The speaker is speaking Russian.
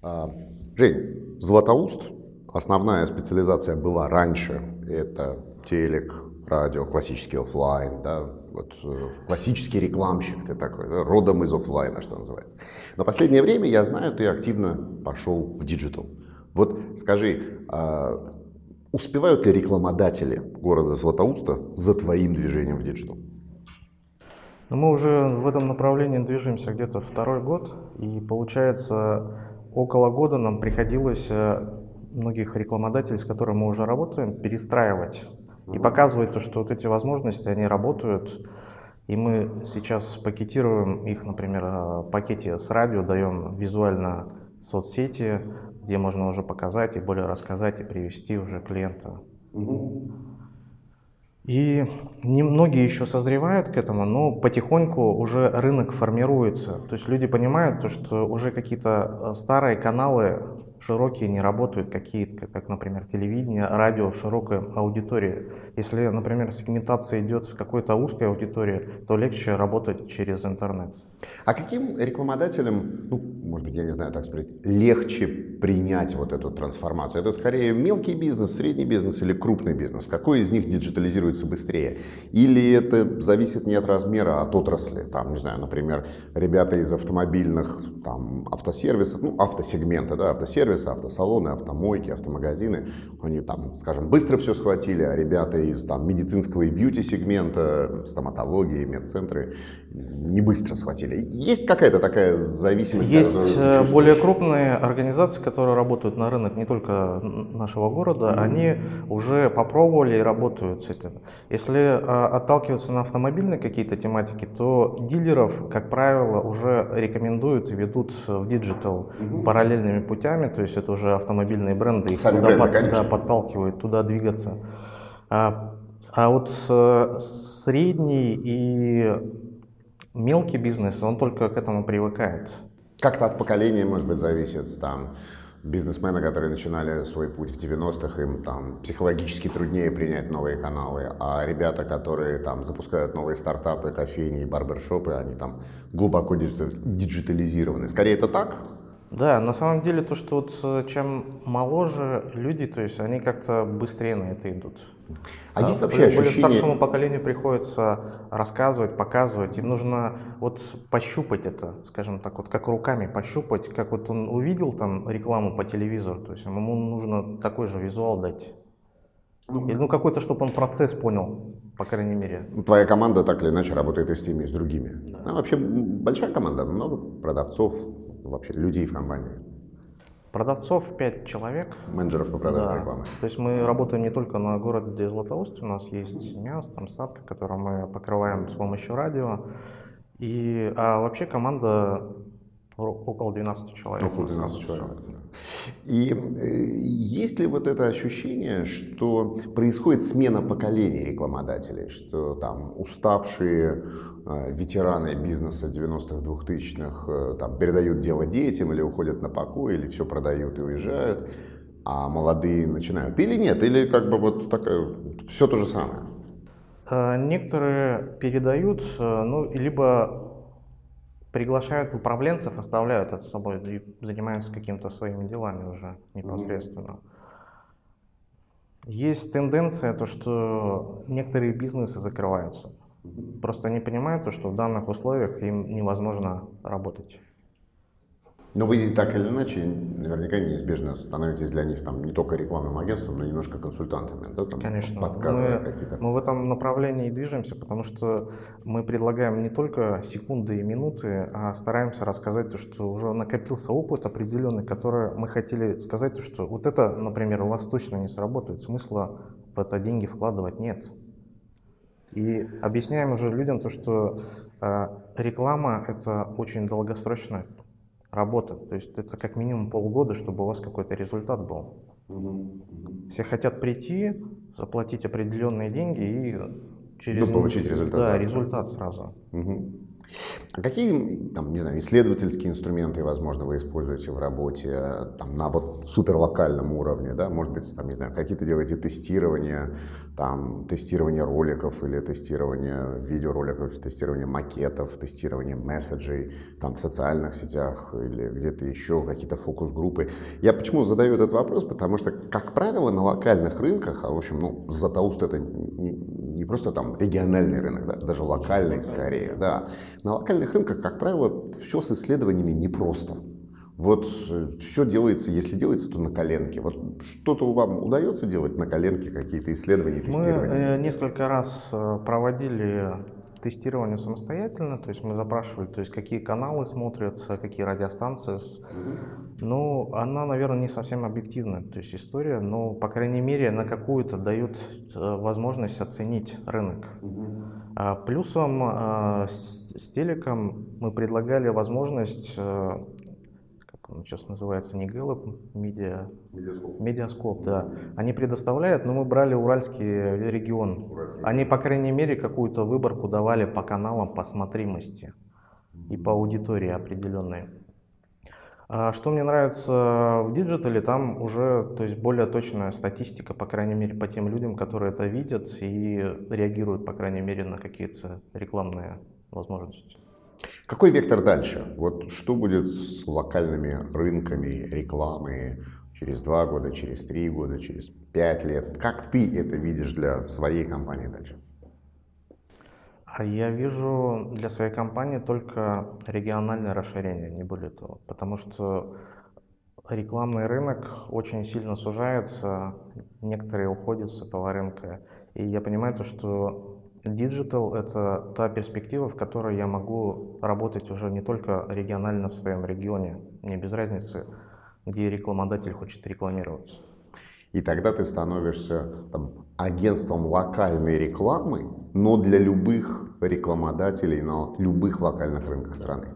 А, Жень, Златоуст, основная специализация была раньше, это телек, радио, классический офлайн, да, вот э, классический рекламщик ты такой, да, родом из офлайна, что называется. Но последнее время, я знаю, ты активно пошел в digital. Вот скажи, а успевают ли рекламодатели города Златоуста за твоим движением в digital? Ну, мы уже в этом направлении движемся где-то второй год, и получается около года нам приходилось э, многих рекламодателей, с которыми мы уже работаем, перестраивать и показывать то, что вот эти возможности, они работают, и мы сейчас пакетируем их, например, в пакете с радио, даем визуально соцсети, где можно уже показать и более рассказать и привести уже клиента. И немногие еще созревают к этому, но потихоньку уже рынок формируется. То есть люди понимают, то, что уже какие-то э, старые каналы широкие не работают, какие-то, как, например, телевидение, радио в широкой аудитории. Если, например, сегментация идет в какой-то узкой аудитории, то легче работать через интернет. А каким рекламодателям, ну, может быть, я не знаю, так сказать, легче принять вот эту трансформацию? Это скорее мелкий бизнес, средний бизнес или крупный бизнес? Какой из них диджитализируется быстрее? Или это зависит не от размера, а от отрасли? Там, не знаю, например, ребята из автомобильных там, автосервисов, ну, автосегмента, да, автосервисы, автосалоны, автомойки, автомагазины, они там, скажем, быстро все схватили, а ребята из там, медицинского и бьюти-сегмента, стоматологии, медцентры не быстро схватили. Есть какая-то такая зависимость? Есть э, более крупные организации, которые работают на рынок не только нашего города, mm-hmm. они уже попробовали и работают с этим. Если а, отталкиваться на автомобильные какие-то тематики, то дилеров, как правило, уже рекомендуют и ведут в digital мм-хмм. параллельными путями, то есть это уже автомобильные бренды, их Сами туда бренды, под, да, подталкивают, туда двигаться. А, а вот э, средний и Мелкий бизнес, он только к этому привыкает. Как-то от поколения, может быть, зависит. Там бизнесмены, которые начинали свой путь в 90-х, им там психологически труднее принять новые каналы, а ребята, которые там запускают новые стартапы, кофейни и барбершопы, они там глубоко диджитализированы. Скорее это так? Да, на самом деле то, что вот э, чем моложе люди, то есть они как-то быстрее на это идут. А есть вообще более ощущение... старшему поколению приходится рассказывать, показывать. Им нужно вот пощупать это, скажем так, вот как руками пощупать, как вот он увидел там рекламу по телевизору, то есть ему нужно такой же визуал дать. Ну, Или, ну какой-то, чтобы он процесс понял, по крайней мере. Твоя команда так или иначе работает и с теми, и с другими. Да. А вообще большая команда, много продавцов, вообще людей в компании. Продавцов 5 человек. Менеджеров по продаже да. рекламы. То есть мы работаем не только на городе Златоуст, у нас есть мяс, там садка, которую мы покрываем с помощью радио. И, а вообще команда около 12 человек. Около 12 человек. И э, есть ли вот это ощущение, что происходит смена поколений рекламодателей, что там уставшие э, ветераны бизнеса 90-х, 2000-х э, там, передают дело детям или уходят на покой, или все продают и уезжают, а молодые начинают? Или нет? Или как бы вот так, все то же самое? Некоторые передают, ну, либо приглашают управленцев, оставляют это с собой и занимаются какими-то своими делами уже непосредственно. Есть тенденция, то, что некоторые бизнесы закрываются. Просто они понимают, то, что в данных условиях им невозможно работать. Но вы так или иначе наверняка неизбежно становитесь для них там не только рекламным агентством, но немножко консультантами, да, там, Конечно. Подсказывая мы, какие-то. Мы в этом направлении движемся, потому что мы предлагаем не только секунды и минуты, а стараемся рассказать то, что уже накопился опыт определенный, который мы хотели сказать, то, что вот это, например, у вас точно не сработает, смысла в это деньги вкладывать нет. И объясняем уже людям то, что э, реклама это очень долгосрочная работа. То есть это как минимум полгода, чтобы у вас какой-то результат был. Все хотят прийти, заплатить определенные деньги и через... Ну, получить результат. Да, результат сразу. Угу. А какие, там, не знаю, исследовательские инструменты, возможно, вы используете в работе там, на вот суперлокальном уровне, да? Может быть, там, не знаю, какие-то делаете тестирования, там, тестирование роликов или тестирование видеороликов, тестирование макетов, тестирование месседжей, там, в социальных сетях или где-то еще, какие-то фокус-группы. Я почему задаю этот вопрос? Потому что, как правило, на локальных рынках, а, в общем, ну, Златоуст это не просто там региональный рынок, да, даже локальный скорее, да. На локальных рынках, как правило, все с исследованиями непросто. Вот э, все делается, если делается, то на коленке. Вот что-то вам удается делать на коленке, какие-то исследования, тестирования? Мы э, несколько раз э, проводили тестирование самостоятельно, то есть мы запрашивали, то есть какие каналы смотрятся, какие радиостанции. Угу. Ну, она, наверное, не совсем объективная, то есть история, но, по крайней мере, на какую-то дают э, возможность оценить рынок. А плюсом а, с, с телеком мы предлагали возможность э, он сейчас называется не Gallup, медиа... Медиаскоп. Медиаскоп, да. Они предоставляют, но мы брали Уральский регион. Уральский. Они, по крайней мере, какую-то выборку давали по каналам по смотримости и по аудитории определенной. А что мне нравится в digital е, там уже то есть более точная статистика, по крайней мере, по тем людям, которые это видят и реагируют, по крайней мере, на какие-то рекламные возможности. Какой вектор дальше? Вот что будет с локальными рынками рекламы через два года, через три года, через пять лет? Как ты это видишь для своей компании дальше? А я вижу для своей компании только региональное расширение, не более того. Потому что рекламный рынок очень сильно сужается, некоторые уходят с этого рынка. И я понимаю то, что Digital — это та перспектива, в которой я могу работать уже не только регионально в своем регионе, мне без разницы, где рекламодатель хочет рекламироваться. И тогда ты становишься там, агентством локальной рекламы, но для любых рекламодателей на любых локальных рынках страны.